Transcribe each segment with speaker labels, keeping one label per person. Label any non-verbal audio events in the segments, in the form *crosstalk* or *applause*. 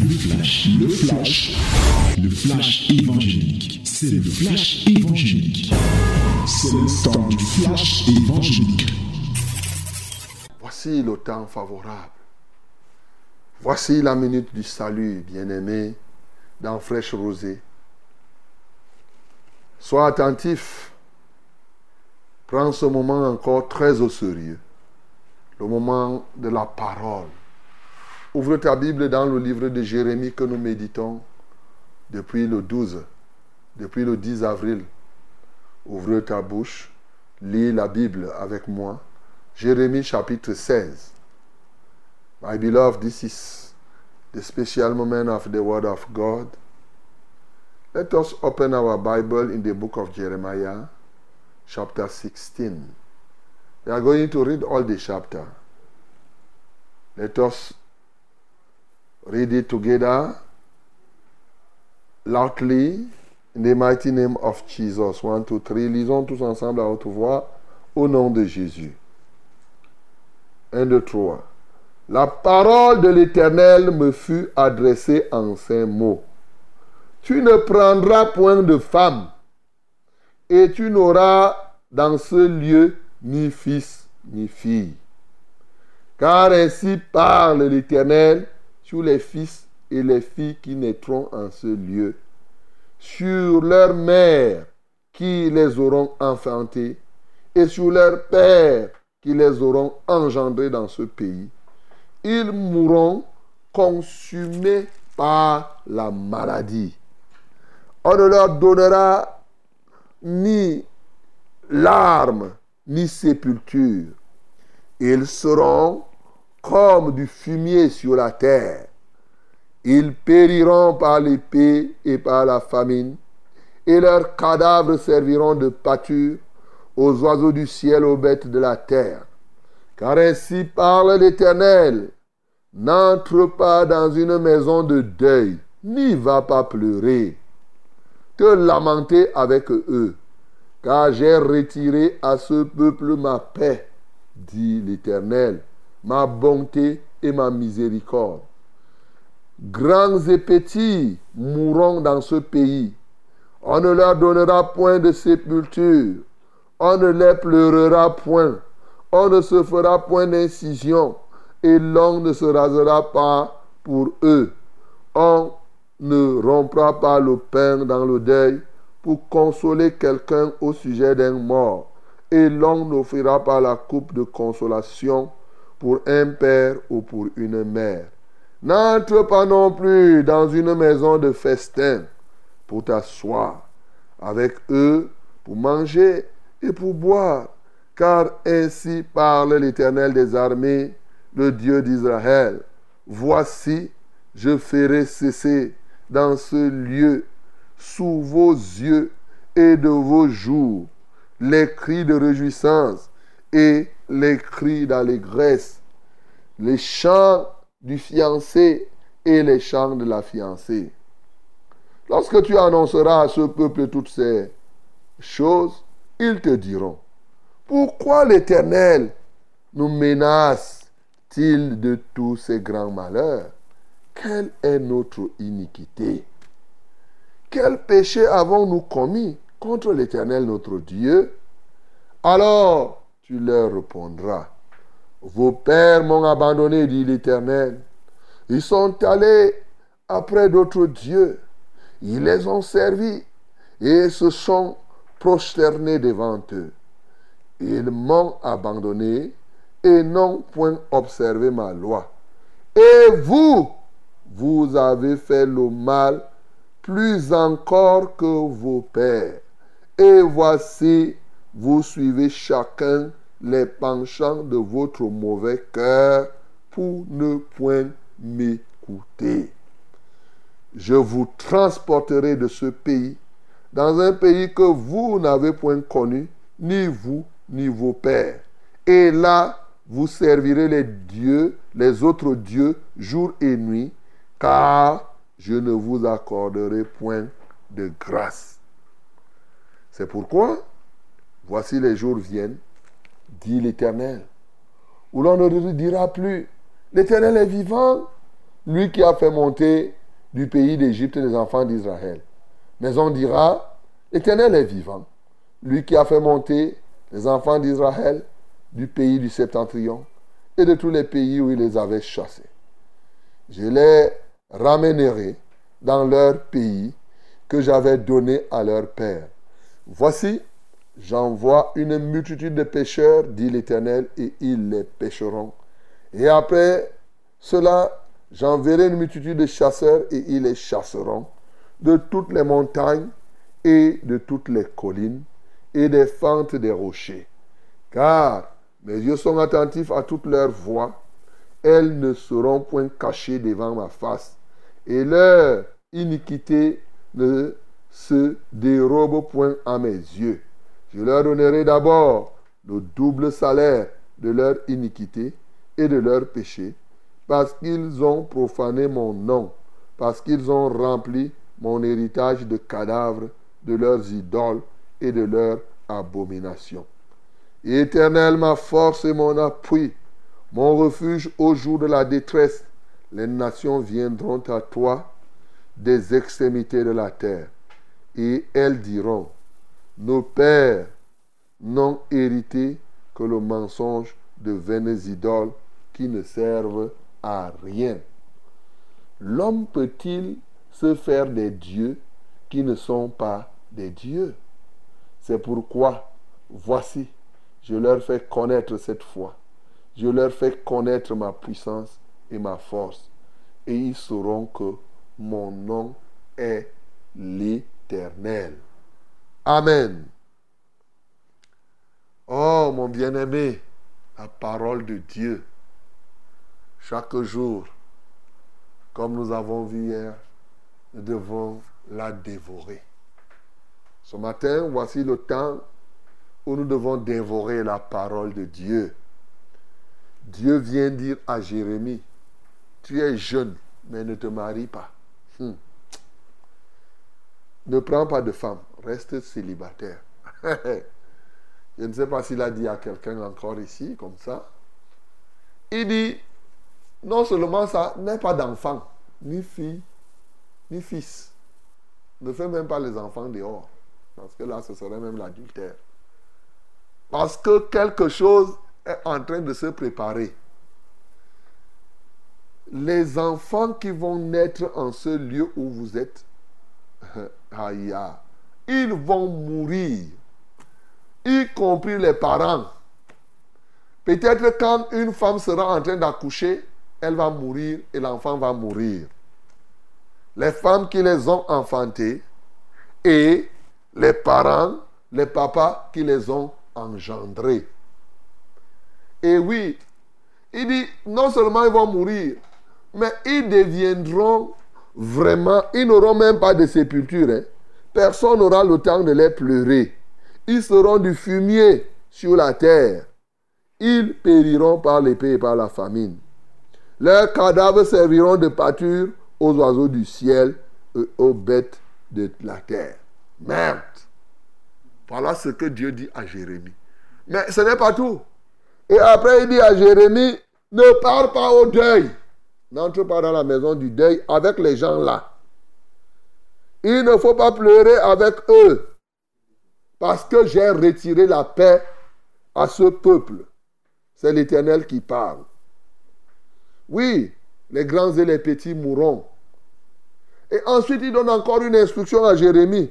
Speaker 1: Le flash, le flash, le flash évangélique. C'est le flash évangélique. C'est le temps du flash évangélique.
Speaker 2: Voici le temps favorable. Voici la minute du salut, bien-aimé, dans Fraîche Rosée. Sois attentif. Prends ce moment encore très au sérieux. Le moment de la parole. Ouvre ta Bible dans le livre de Jérémie que nous méditons depuis le 12, depuis le 10 avril. Ouvre ta bouche, lis la Bible avec moi. Jérémie chapitre 16. My beloved, this is the special moment of the Word of God. Let us open our Bible in the book of Jeremiah, chapter 16. We are going to read all the chapter. Let us read it together loudly in the mighty name of Jesus. One, two, three. Lisons tous ensemble à haute voix au nom de Jésus. Un, deux, trois. La parole de l'Éternel me fut adressée en ces mots. Tu ne prendras point de femme, et tu n'auras dans ce lieu ni fils ni fille. Car ainsi parle l'Éternel sur les fils et les filles qui naîtront en ce lieu, sur leurs mères qui les auront enfantés, et sur leurs pères qui les auront engendrés dans ce pays. Ils mourront consumés par la maladie. On ne leur donnera ni larmes, ni sépulture. Ils seront comme du fumier sur la terre. Ils périront par l'épée et par la famine, et leurs cadavres serviront de pâture aux oiseaux du ciel, aux bêtes de la terre. Car ainsi parle l'Éternel, n'entre pas dans une maison de deuil, n'y va pas pleurer, te lamenter avec eux, car j'ai retiré à ce peuple ma paix, dit l'Éternel ma bonté et ma miséricorde. Grands et petits mourront dans ce pays. On ne leur donnera point de sépulture. On ne les pleurera point. On ne se fera point d'incision. Et l'on ne se rasera pas pour eux. On ne rompra pas le pain dans le deuil pour consoler quelqu'un au sujet d'un mort. Et l'on n'offrira pas la coupe de consolation pour un père ou pour une mère. N'entre pas non plus dans une maison de festin pour t'asseoir avec eux, pour manger et pour boire, car ainsi parle l'Éternel des armées, le Dieu d'Israël. Voici, je ferai cesser dans ce lieu, sous vos yeux et de vos jours, les cris de réjouissance et les cris d'allégresse, les chants du fiancé et les chants de la fiancée. Lorsque tu annonceras à ce peuple toutes ces choses, ils te diront, pourquoi l'Éternel nous menace-t-il de tous ces grands malheurs? Quelle est notre iniquité? Quel péché avons-nous commis contre l'Éternel notre Dieu? Alors tu leur répondras. Vos pères m'ont abandonné, dit l'Éternel. Ils sont allés après d'autres dieux. Ils les ont servis et se sont prosternés devant eux. Ils m'ont abandonné et n'ont point observé ma loi. Et vous, vous avez fait le mal plus encore que vos pères. Et voici, vous suivez chacun les penchants de votre mauvais cœur pour ne point m'écouter. Je vous transporterai de ce pays dans un pays que vous n'avez point connu, ni vous, ni vos pères. Et là, vous servirez les dieux, les autres dieux, jour et nuit, car je ne vous accorderai point de grâce. C'est pourquoi, voici les jours viennent, dit l'Éternel, où l'on ne dira plus, l'Éternel est vivant, lui qui a fait monter du pays d'Égypte les enfants d'Israël. Mais on dira, l'Éternel est vivant, lui qui a fait monter les enfants d'Israël du pays du septentrion et de tous les pays où il les avait chassés. Je les ramènerai dans leur pays que j'avais donné à leur père. Voici, j'envoie une multitude de pécheurs, dit l'Éternel, et ils les pêcheront. Et après cela, j'enverrai une multitude de chasseurs, et ils les chasseront de toutes les montagnes et de toutes les collines et des fentes des rochers. Car mes yeux sont attentifs à toutes leurs voix. Elles ne seront point cachées devant ma face. Et leur iniquité ne se dérobe point à mes yeux. Je leur donnerai d'abord le double salaire de leur iniquité et de leur péché, parce qu'ils ont profané mon nom, parce qu'ils ont rempli mon héritage de cadavres de leurs idoles et de leurs abominations. Éternel, ma force et mon appui, mon refuge au jour de la détresse, les nations viendront à toi des extrémités de la terre, et elles diront, nos pères n'ont hérité que le mensonge de vaines idoles qui ne servent à rien. L'homme peut-il se faire des dieux qui ne sont pas des dieux? C'est pourquoi, voici, je leur fais connaître cette foi. Je leur fais connaître ma puissance et ma force. Et ils sauront que mon nom est l'Éternel. Amen. Oh mon bien-aimé, la parole de Dieu, chaque jour, comme nous avons vu hier, nous devons la dévorer. Ce matin, voici le temps où nous devons dévorer la parole de Dieu. Dieu vient dire à Jérémie, tu es jeune, mais ne te marie pas. Hmm. Ne prends pas de femme, reste célibataire. *laughs* Je ne sais pas s'il a dit à quelqu'un encore ici, comme ça. Il dit, non seulement ça, n'est pas d'enfant, ni fille, ni fils. Ne fais même pas les enfants dehors. Parce que là, ce serait même l'adultère. Parce que quelque chose est en train de se préparer. Les enfants qui vont naître en ce lieu où vous êtes, *laughs* ils vont mourir, y compris les parents. Peut-être quand une femme sera en train d'accoucher, elle va mourir et l'enfant va mourir les femmes qui les ont enfantés et les parents, les papas qui les ont engendrés. Et oui, il dit, non seulement ils vont mourir, mais ils deviendront vraiment, ils n'auront même pas de sépulture. Hein. Personne n'aura le temps de les pleurer. Ils seront du fumier sur la terre. Ils périront par l'épée et par la famine. Leurs cadavres serviront de pâture aux oiseaux du ciel et aux bêtes de la terre. Merde. Voilà ce que Dieu dit à Jérémie. Mais ce n'est pas tout. Et après, il dit à Jérémie, ne pars pas au deuil. N'entre pas dans la maison du deuil avec les gens là. Il ne faut pas pleurer avec eux. Parce que j'ai retiré la paix à ce peuple. C'est l'Éternel qui parle. Oui, les grands et les petits mourront. Et ensuite, il donne encore une instruction à Jérémie.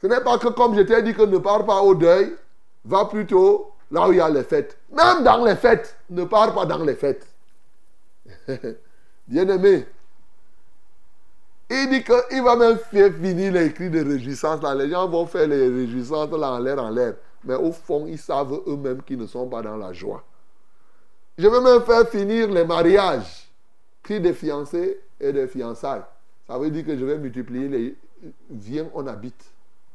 Speaker 2: Ce n'est pas que comme je t'ai dit ne pars pas au deuil, va plutôt là où il y a les fêtes. Même dans les fêtes, ne pars pas dans les fêtes. *laughs* Bien-aimé, il dit qu'il va même faire finir les cris de réjouissance. Là. Les gens vont faire les réjouissances là en l'air, en l'air. Mais au fond, ils savent eux-mêmes qu'ils ne sont pas dans la joie. Je vais même faire finir les mariages cris des fiancés et des fiançailles. Ça veut dire que je vais multiplier les. Viens, on habite.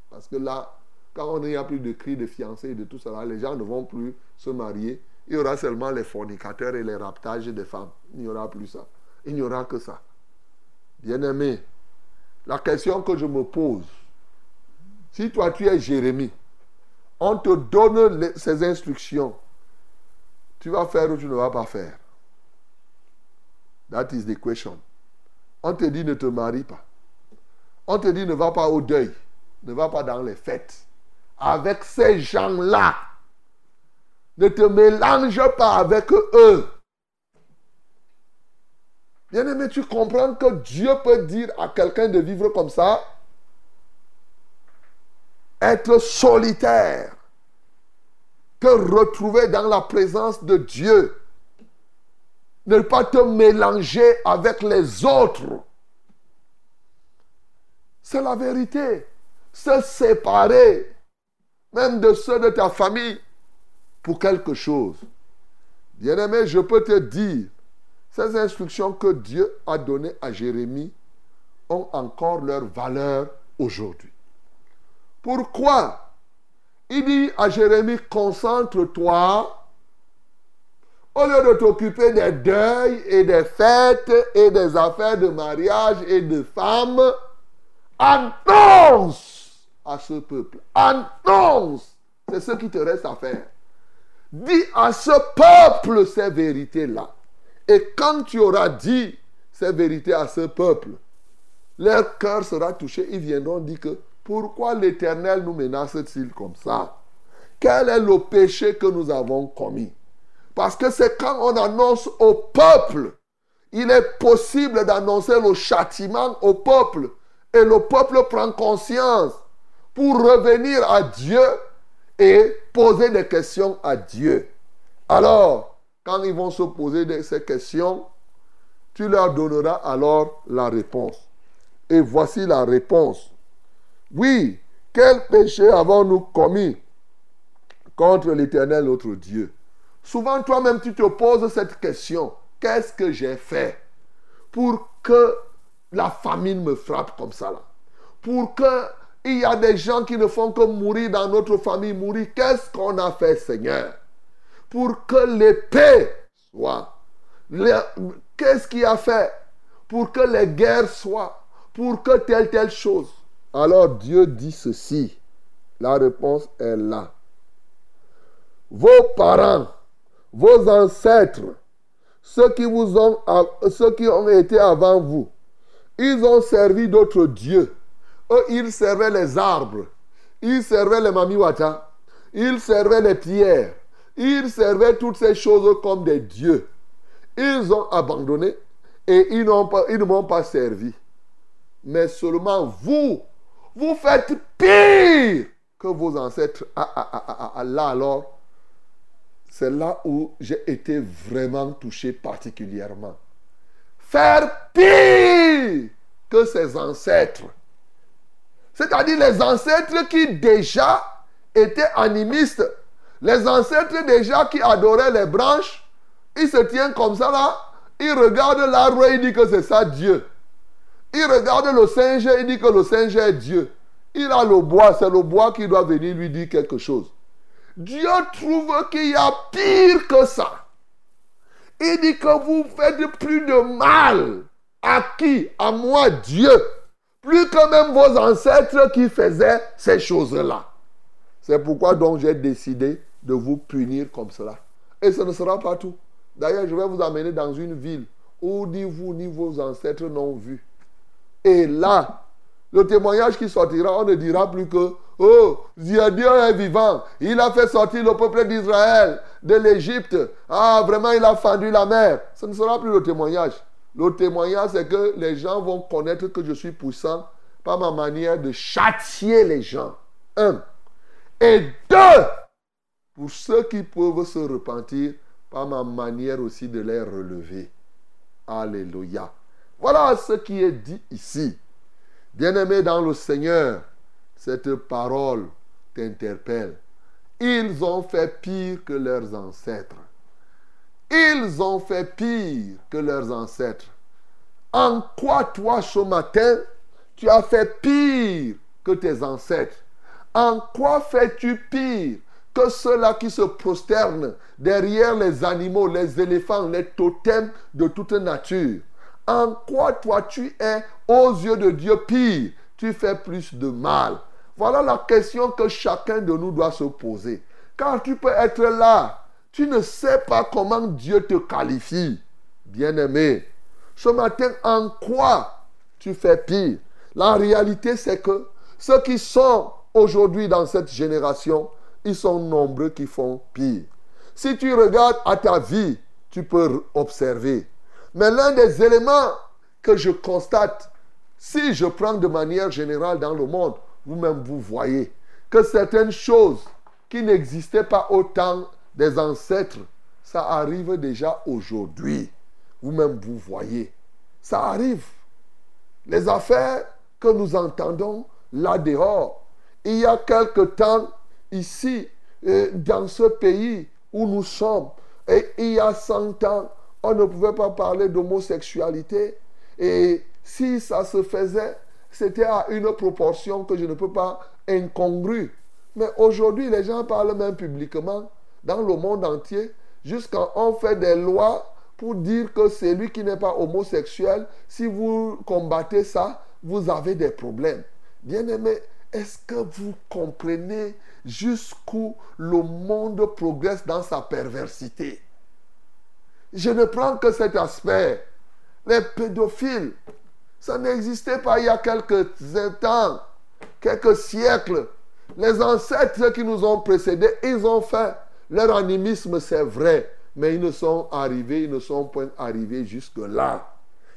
Speaker 2: Parce que là, quand on n'y a plus de cris de fiancés et de tout cela, les gens ne vont plus se marier. Il y aura seulement les fornicateurs et les raptages des femmes. Il n'y aura plus ça. Il n'y aura que ça. Bien-aimé, la question que je me pose, si toi tu es Jérémie, on te donne ces instructions, tu vas faire ou tu ne vas pas faire? That is the question. On te dit ne te marie pas. On te dit ne va pas au deuil. Ne va pas dans les fêtes. Avec ces gens-là. Ne te mélange pas avec eux. Bien-aimé, tu comprends que Dieu peut dire à quelqu'un de vivre comme ça Être solitaire que retrouver dans la présence de Dieu. Ne pas te mélanger avec les autres. C'est la vérité. Se séparer, même de ceux de ta famille, pour quelque chose. Bien-aimé, je peux te dire, ces instructions que Dieu a données à Jérémie ont encore leur valeur aujourd'hui. Pourquoi Il dit à Jérémie, concentre-toi au lieu de t'occuper des deuils et des fêtes et des affaires de mariage et de femmes, annonce à ce peuple. Annonce. C'est ce qui te reste à faire. Dis à ce peuple ces vérités-là. Et quand tu auras dit ces vérités à ce peuple, leur cœur sera touché. Ils viendront dire que pourquoi l'Éternel nous menace-t-il comme ça? Quel est le péché que nous avons commis? Parce que c'est quand on annonce au peuple, il est possible d'annoncer le châtiment au peuple. Et le peuple prend conscience pour revenir à Dieu et poser des questions à Dieu. Alors, quand ils vont se poser ces questions, tu leur donneras alors la réponse. Et voici la réponse. Oui, quel péché avons-nous commis contre l'Éternel notre Dieu? Souvent toi-même tu te poses cette question. Qu'est-ce que j'ai fait pour que la famine me frappe comme ça là? Pour que il y a des gens qui ne font que mourir dans notre famille, mourir. Qu'est-ce qu'on a fait, Seigneur? Pour que l'épée soit. Qu'est-ce qu'il a fait Pour que les guerres soient. Pour que telle, telle chose? Alors Dieu dit ceci. La réponse est là. Vos parents, vos ancêtres, ceux qui vous ont, ceux qui ont été avant vous, ils ont servi d'autres dieux. Eux, ils servaient les arbres. Ils servaient les mamiwata. Ils servaient les pierres. Ils servaient toutes ces choses comme des dieux. Ils ont abandonné et ils, ne m'ont pas servi. Mais seulement vous, vous faites pire que vos ancêtres. Ah, ah, ah, là alors, c'est là où j'ai été vraiment touché particulièrement. Faire pire que ses ancêtres. C'est-à-dire les ancêtres qui déjà étaient animistes. Les ancêtres déjà qui adoraient les branches. Ils se tiennent comme ça là. Ils regardent l'arbre et ils disent que c'est ça Dieu. Il regarde le singe et il dit que le singe est Dieu. Il a le bois, c'est le bois qui doit venir lui dire quelque chose. Dieu trouve qu'il y a pire que ça. Il dit que vous faites plus de mal. À qui? À moi, Dieu. Plus que même vos ancêtres qui faisaient ces choses-là. C'est pourquoi donc j'ai décidé de vous punir comme cela. Et ce ne sera pas tout. D'ailleurs, je vais vous amener dans une ville où ni vous ni vos ancêtres n'ont vu. Et là, le témoignage qui sortira, on ne dira plus que, oh, Dieu est vivant. Il a fait sortir le peuple d'Israël de l'Égypte. Ah, vraiment, il a fendu la mer. Ce ne sera plus le témoignage. Le témoignage, c'est que les gens vont connaître que je suis puissant par ma manière de châtier les gens. Un. Et deux, pour ceux qui peuvent se repentir, par ma manière aussi de les relever. Alléluia. Voilà ce qui est dit ici. Bien-aimé dans le Seigneur, cette parole t'interpelle. Ils ont fait pire que leurs ancêtres. Ils ont fait pire que leurs ancêtres. En quoi toi ce matin, tu as fait pire que tes ancêtres? En quoi fais-tu pire que ceux-là qui se prosternent derrière les animaux, les éléphants, les totems de toute nature en quoi toi tu es aux yeux de Dieu pire? Tu fais plus de mal. Voilà la question que chacun de nous doit se poser. Car tu peux être là. Tu ne sais pas comment Dieu te qualifie. Bien-aimé, ce matin, en quoi tu fais pire? La réalité, c'est que ceux qui sont aujourd'hui dans cette génération, ils sont nombreux qui font pire. Si tu regardes à ta vie, tu peux observer. Mais l'un des éléments que je constate, si je prends de manière générale dans le monde, vous-même vous voyez que certaines choses qui n'existaient pas au temps des ancêtres, ça arrive déjà aujourd'hui. Vous-même vous voyez. Ça arrive. Les affaires que nous entendons là dehors, il y a quelque temps, ici, dans ce pays où nous sommes, et il y a 100 ans, on ne pouvait pas parler d'homosexualité. Et si ça se faisait, c'était à une proportion que je ne peux pas incongrue. Mais aujourd'hui, les gens parlent même publiquement dans le monde entier, jusqu'à on fait des lois pour dire que celui qui n'est pas homosexuel, si vous combattez ça, vous avez des problèmes. Bien aimé, est-ce que vous comprenez jusqu'où le monde progresse dans sa perversité Je ne prends que cet aspect. Les pédophiles, ça n'existait pas il y a quelques temps, quelques siècles. Les ancêtres qui nous ont précédés, ils ont fait. Leur animisme, c'est vrai, mais ils ne sont arrivés, ils ne sont point arrivés jusque-là.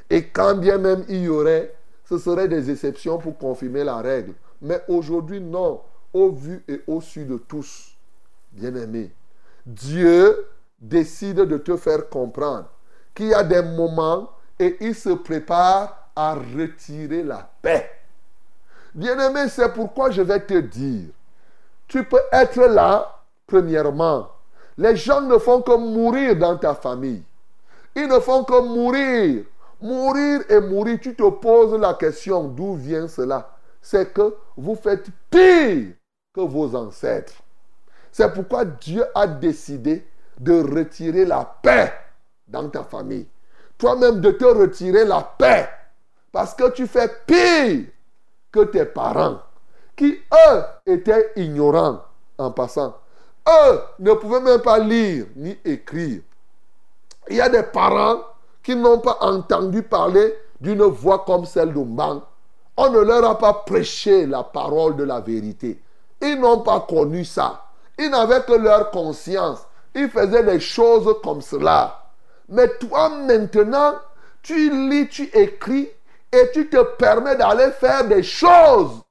Speaker 2: Et quand bien même il y aurait, ce seraient des exceptions pour confirmer la règle. Mais aujourd'hui, non. Au vu et au su de tous, bien-aimés, Dieu décide de te faire comprendre qu'il y a des moments et il se prépare à retirer la paix. Bien-aimé, c'est pourquoi je vais te dire, tu peux être là, premièrement. Les gens ne font que mourir dans ta famille. Ils ne font que mourir. Mourir et mourir, tu te poses la question, d'où vient cela? C'est que vous faites pire vos ancêtres. C'est pourquoi Dieu a décidé de retirer la paix dans ta famille. Toi-même de te retirer la paix. Parce que tu fais pire que tes parents, qui eux étaient ignorants en passant. Eux ne pouvaient même pas lire ni écrire. Il y a des parents qui n'ont pas entendu parler d'une voix comme celle de Man on ne leur a pas prêché la parole de la vérité. Ils n'ont pas connu ça. Ils n'avaient que leur conscience. Ils faisaient des choses comme cela. Mais toi maintenant, tu lis, tu écris et tu te permets d'aller faire des choses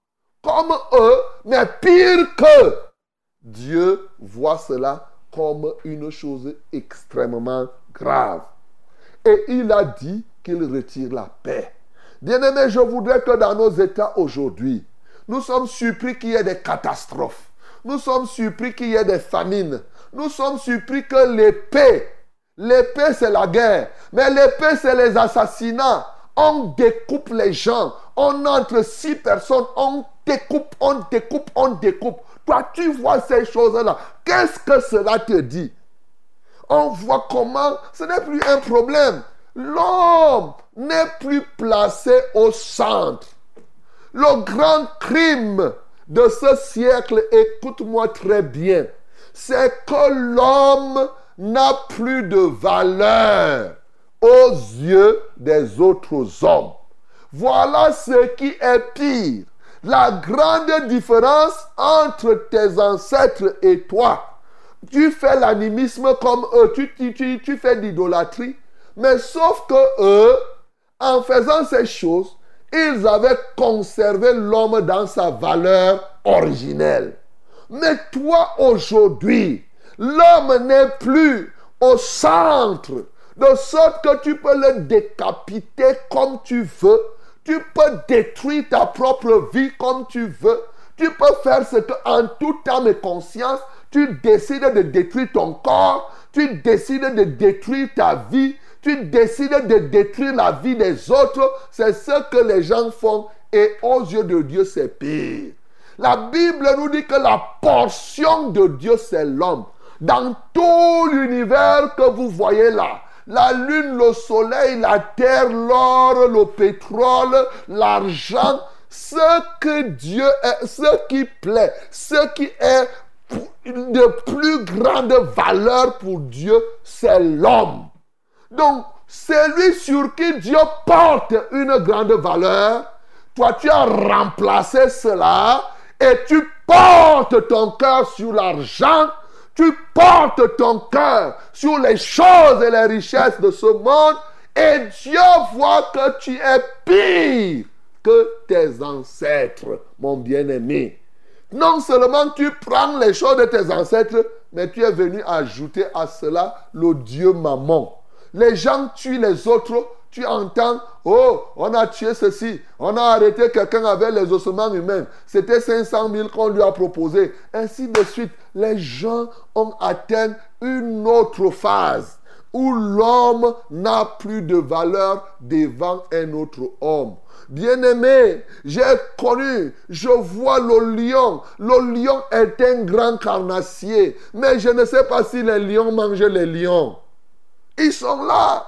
Speaker 2: comme eux, mais pire que Dieu voit cela comme une chose extrêmement grave. Et il a dit qu'il retire la paix. Bien-aimés, je voudrais que dans nos États aujourd'hui, nous sommes surpris qu'il y ait des catastrophes. Nous sommes surpris qu'il y ait des famines. Nous sommes surpris que l'épée, l'épée c'est la guerre, mais l'épée c'est les assassinats. On découpe les gens. On entre six personnes, on découpe, on découpe, on découpe. Toi, tu vois ces choses-là. Qu'est-ce que cela te dit? On voit comment? Ce n'est plus un problème. L'homme n'est plus placé au centre. Le grand crime de ce siècle, écoute-moi très bien, c'est que l'homme n'a plus de valeur aux yeux des autres hommes. Voilà ce qui est pire. La grande différence entre tes ancêtres et toi. Tu fais l'animisme comme eux, tu, fais l'idolâtrie, mais sauf que eux, en faisant ces choses, ils avaient conservé l'homme dans sa valeur originelle. Mais toi aujourd'hui, l'homme n'est plus au centre, de sorte que tu peux le décapiter comme tu veux. Tu peux détruire ta propre vie comme tu veux. Tu peux faire ce que, en toute âme et conscience, tu décides de détruire ton corps, tu décides de détruire ta vie, tu décides de détruire la vie des autres, c'est ce que les gens font et aux yeux de Dieu, c'est pire. La Bible nous dit que la portion de Dieu, c'est l'homme. Dans tout l'univers que vous voyez là, la lune, le soleil, la terre, l'or, le pétrole, l'argent, ce que Dieu est, ce qui plaît, ce qui est de plus grande valeur pour Dieu, c'est l'homme. Donc, celui sur qui Dieu porte une grande valeur, toi tu as remplacé cela et tu portes ton cœur sur l'argent, tu portes ton cœur sur les choses et les richesses de ce monde et Dieu voit que tu es pire que tes ancêtres, mon bien-aimé. Non seulement tu prends les choses de tes ancêtres, mais tu es venu ajouter à cela le Dieu maman. Les gens tuent les autres, tu entends, oh, on a tué ceci, on a arrêté quelqu'un avec les ossements humains, c'était 500 000 qu'on lui a proposé, ainsi de suite. Les gens ont atteint une autre phase où l'homme n'a plus de valeur devant un autre homme. Bien-aimé, j'ai connu, je vois le lion. Le lion est un grand carnassier, mais je ne sais pas si les lions mangent les lions. Ils sont là,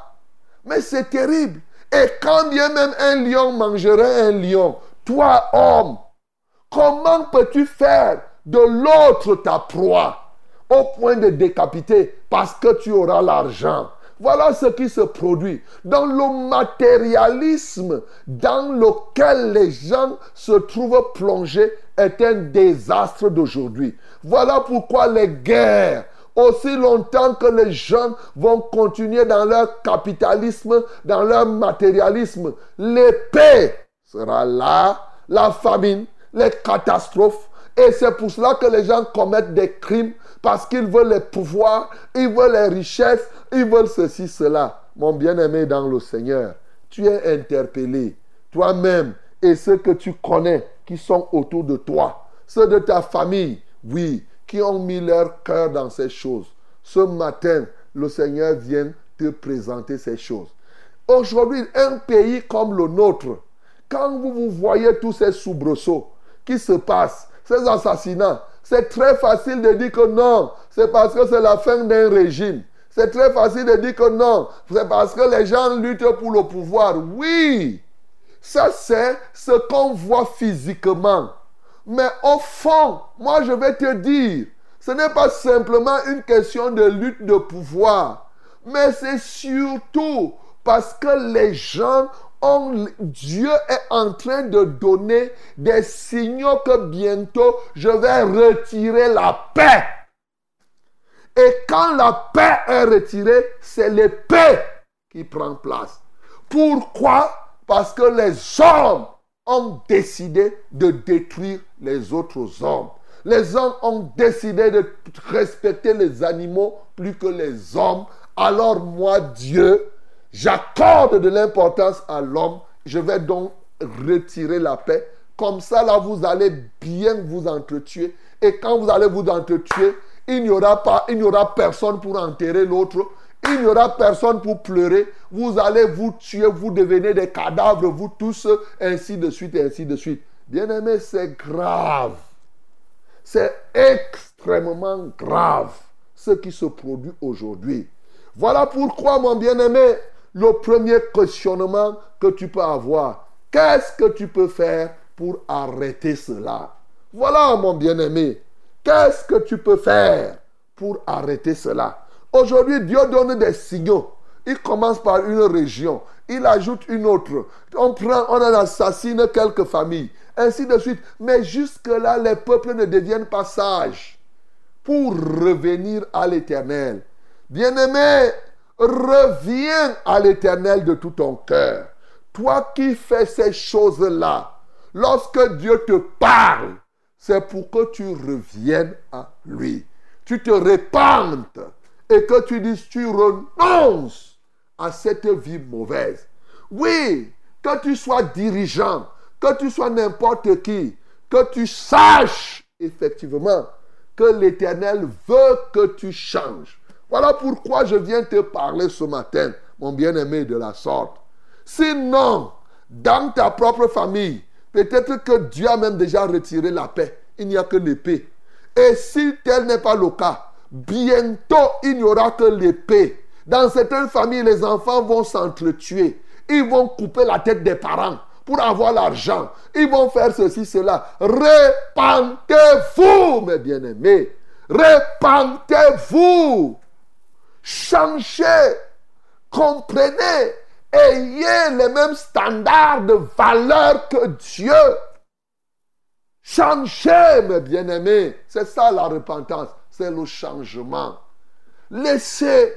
Speaker 2: mais c'est terrible. Et quand bien même un lion mangerait un lion, toi homme, comment peux-tu faire de l'autre ta proie au point de décapiter parce que tu auras l'argent? Voilà ce qui se produit dans le matérialisme dans lequel les gens se trouvent plongés est un désastre d'aujourd'hui. Voilà pourquoi les guerres, aussi longtemps que les gens vont continuer dans leur capitalisme, dans leur matérialisme, l'épée sera là, la famine, les catastrophes. Et c'est pour cela que les gens commettent des crimes parce qu'ils veulent les pouvoirs, ils veulent les richesses, ils veulent ceci, cela. Mon bien-aimé dans le Seigneur, tu es interpellé, toi-même et ceux que tu connais qui sont autour de toi, ceux de ta famille, oui, qui ont mis leur cœur dans ces choses. Ce matin, le Seigneur vient te présenter ces choses. Aujourd'hui, un pays comme le nôtre, quand vous, vous voyez tous ces soubresauts qui se passent, ces assassinats, c'est très facile de dire que non, c'est parce que c'est la fin d'un régime. C'est très facile de dire que non, c'est parce que les gens luttent pour le pouvoir. Oui, ça c'est ce qu'on voit physiquement. Mais au fond, moi je vais te dire, ce n'est pas simplement une question de lutte de pouvoir, mais c'est surtout parce que les gens Dieu est en train de donner des signaux que bientôt je vais retirer la paix. Et quand la paix est retirée, c'est l'épée qui prend place. Pourquoi? Parce que les hommes ont décidé de détruire les autres hommes. Les hommes ont décidé de respecter les animaux plus que les hommes. Alors moi, Dieu, J'accorde de l'importance à l'homme. Je vais donc retirer la paix. Comme ça, là, vous allez bien vous entretuer. Et quand vous allez vous entretuer, il n'y aura pas, il n'y aura personne pour enterrer l'autre. Il n'y aura personne pour pleurer. Vous allez vous tuer, vous devenez des cadavres, vous tous, ainsi de suite, ainsi de suite. Bien-aimé, c'est grave. C'est extrêmement grave ce qui se produit aujourd'hui. Voilà pourquoi, mon bien-aimé, le premier questionnement que tu peux avoir. Qu'est-ce que tu peux faire pour arrêter cela? Voilà, mon bien-aimé. Qu'est-ce que tu peux faire pour arrêter cela? Aujourd'hui, Dieu donne des signaux. Il commence par une région, il ajoute une autre. On prend, on en assassine quelques familles, ainsi de suite. Mais jusque-là, les peuples ne deviennent pas sages pour revenir à l'éternel. Bien-aimé, Reviens à l'éternel de tout ton cœur. Toi qui fais ces choses-là, lorsque Dieu te parle, c'est pour que tu reviennes à lui. Tu te répandes et que tu dises, tu renonces à cette vie mauvaise. Oui, que tu sois dirigeant, que tu sois n'importe qui, que tu saches effectivement que l'Éternel veut que tu changes. Voilà pourquoi je viens te parler ce matin, mon bien-aimé, de la sorte. Sinon, dans ta propre famille, peut-être que Dieu a même déjà retiré la paix. Il n'y a que l'épée. Et si tel n'est pas le cas, bientôt il n'y aura que l'épée. Dans certaines familles, les enfants vont s'entretuer. Ils vont couper la tête des parents pour avoir l'argent. Ils vont faire ceci, cela. Répentez-vous, mes bien-aimés. Répentez-vous. Changez. comprenez, ayez les mêmes standards de valeur que Dieu. Changez, mes bien-aimés. C'est ça la repentance, le changement. Laissez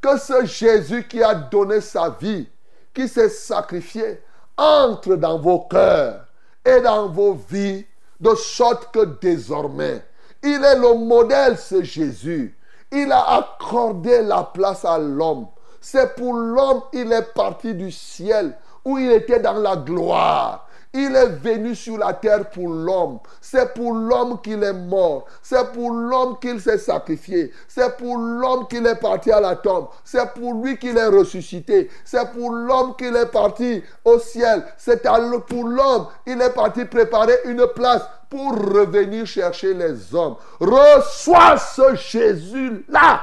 Speaker 2: que ce Jésus qui a donné sa vie, qui s'est sacrifié, entre dans vos cœurs et dans vos vies, de sorte que désormais, il est le modèle, ce Jésus. Il a accordé la place à l'homme. C'est pour l'homme, il est parti du ciel où il était dans la gloire. Il est venu sur la terre pour l'homme. C'est pour l'homme qu'il est mort. C'est pour l'homme qu'il s'est sacrifié. C'est pour l'homme qu'il est parti à la tombe. C'est pour lui qu'il est ressuscité. C'est pour l'homme qu'il est parti au ciel. C'est pour l'homme il est parti préparer une place pour revenir chercher les hommes. Reçois ce Jésus-là.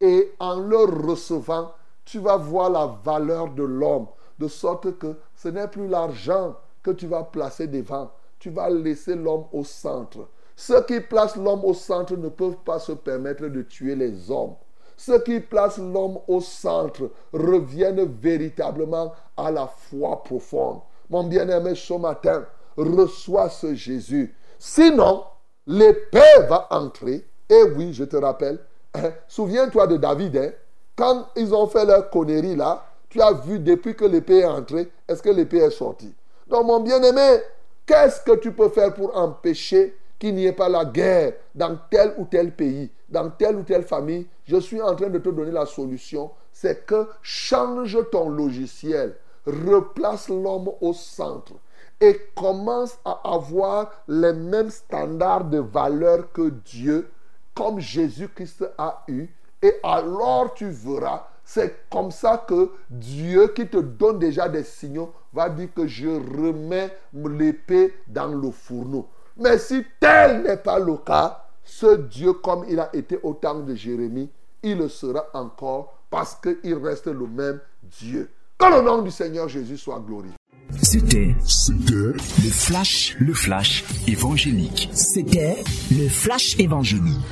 Speaker 2: Et en le recevant, tu vas voir la valeur de l'homme. De sorte que ce n'est plus l'argent que tu vas placer devant. Tu vas laisser l'homme au centre. Ceux qui placent l'homme au centre ne peuvent pas se permettre de tuer les hommes. Ceux qui placent l'homme au centre reviennent véritablement à la foi profonde. Mon bien-aimé, ce matin, reçois ce Jésus. Sinon, l'épée va entrer. Et oui, je te rappelle, hein, souviens-toi de David. Hein, quand ils ont fait leur connerie là, tu as vu depuis que l'épée est entrée, est-ce que l'épée est sortie? Donc, mon bien-aimé, qu'est-ce que tu peux faire pour empêcher qu'il n'y ait pas la guerre dans tel ou tel pays, dans telle ou telle famille? Je suis en train de te donner la solution. C'est que change ton logiciel, replace l'homme au centre et commence à avoir les mêmes standards de valeur que Dieu, comme Jésus-Christ a eu. Et alors tu verras c'est comme ça que Dieu qui te donne déjà des signaux va dire que je remets l'épée dans le fourneau. Mais si tel n'est pas le cas, ce Dieu, comme il a été au temps de Jérémie, il le sera encore parce qu'il reste le même Dieu. Que le nom du Seigneur Jésus soit glorifié.
Speaker 3: C'était, le flash, le flash évangélique.
Speaker 4: C'était le flash évangélique.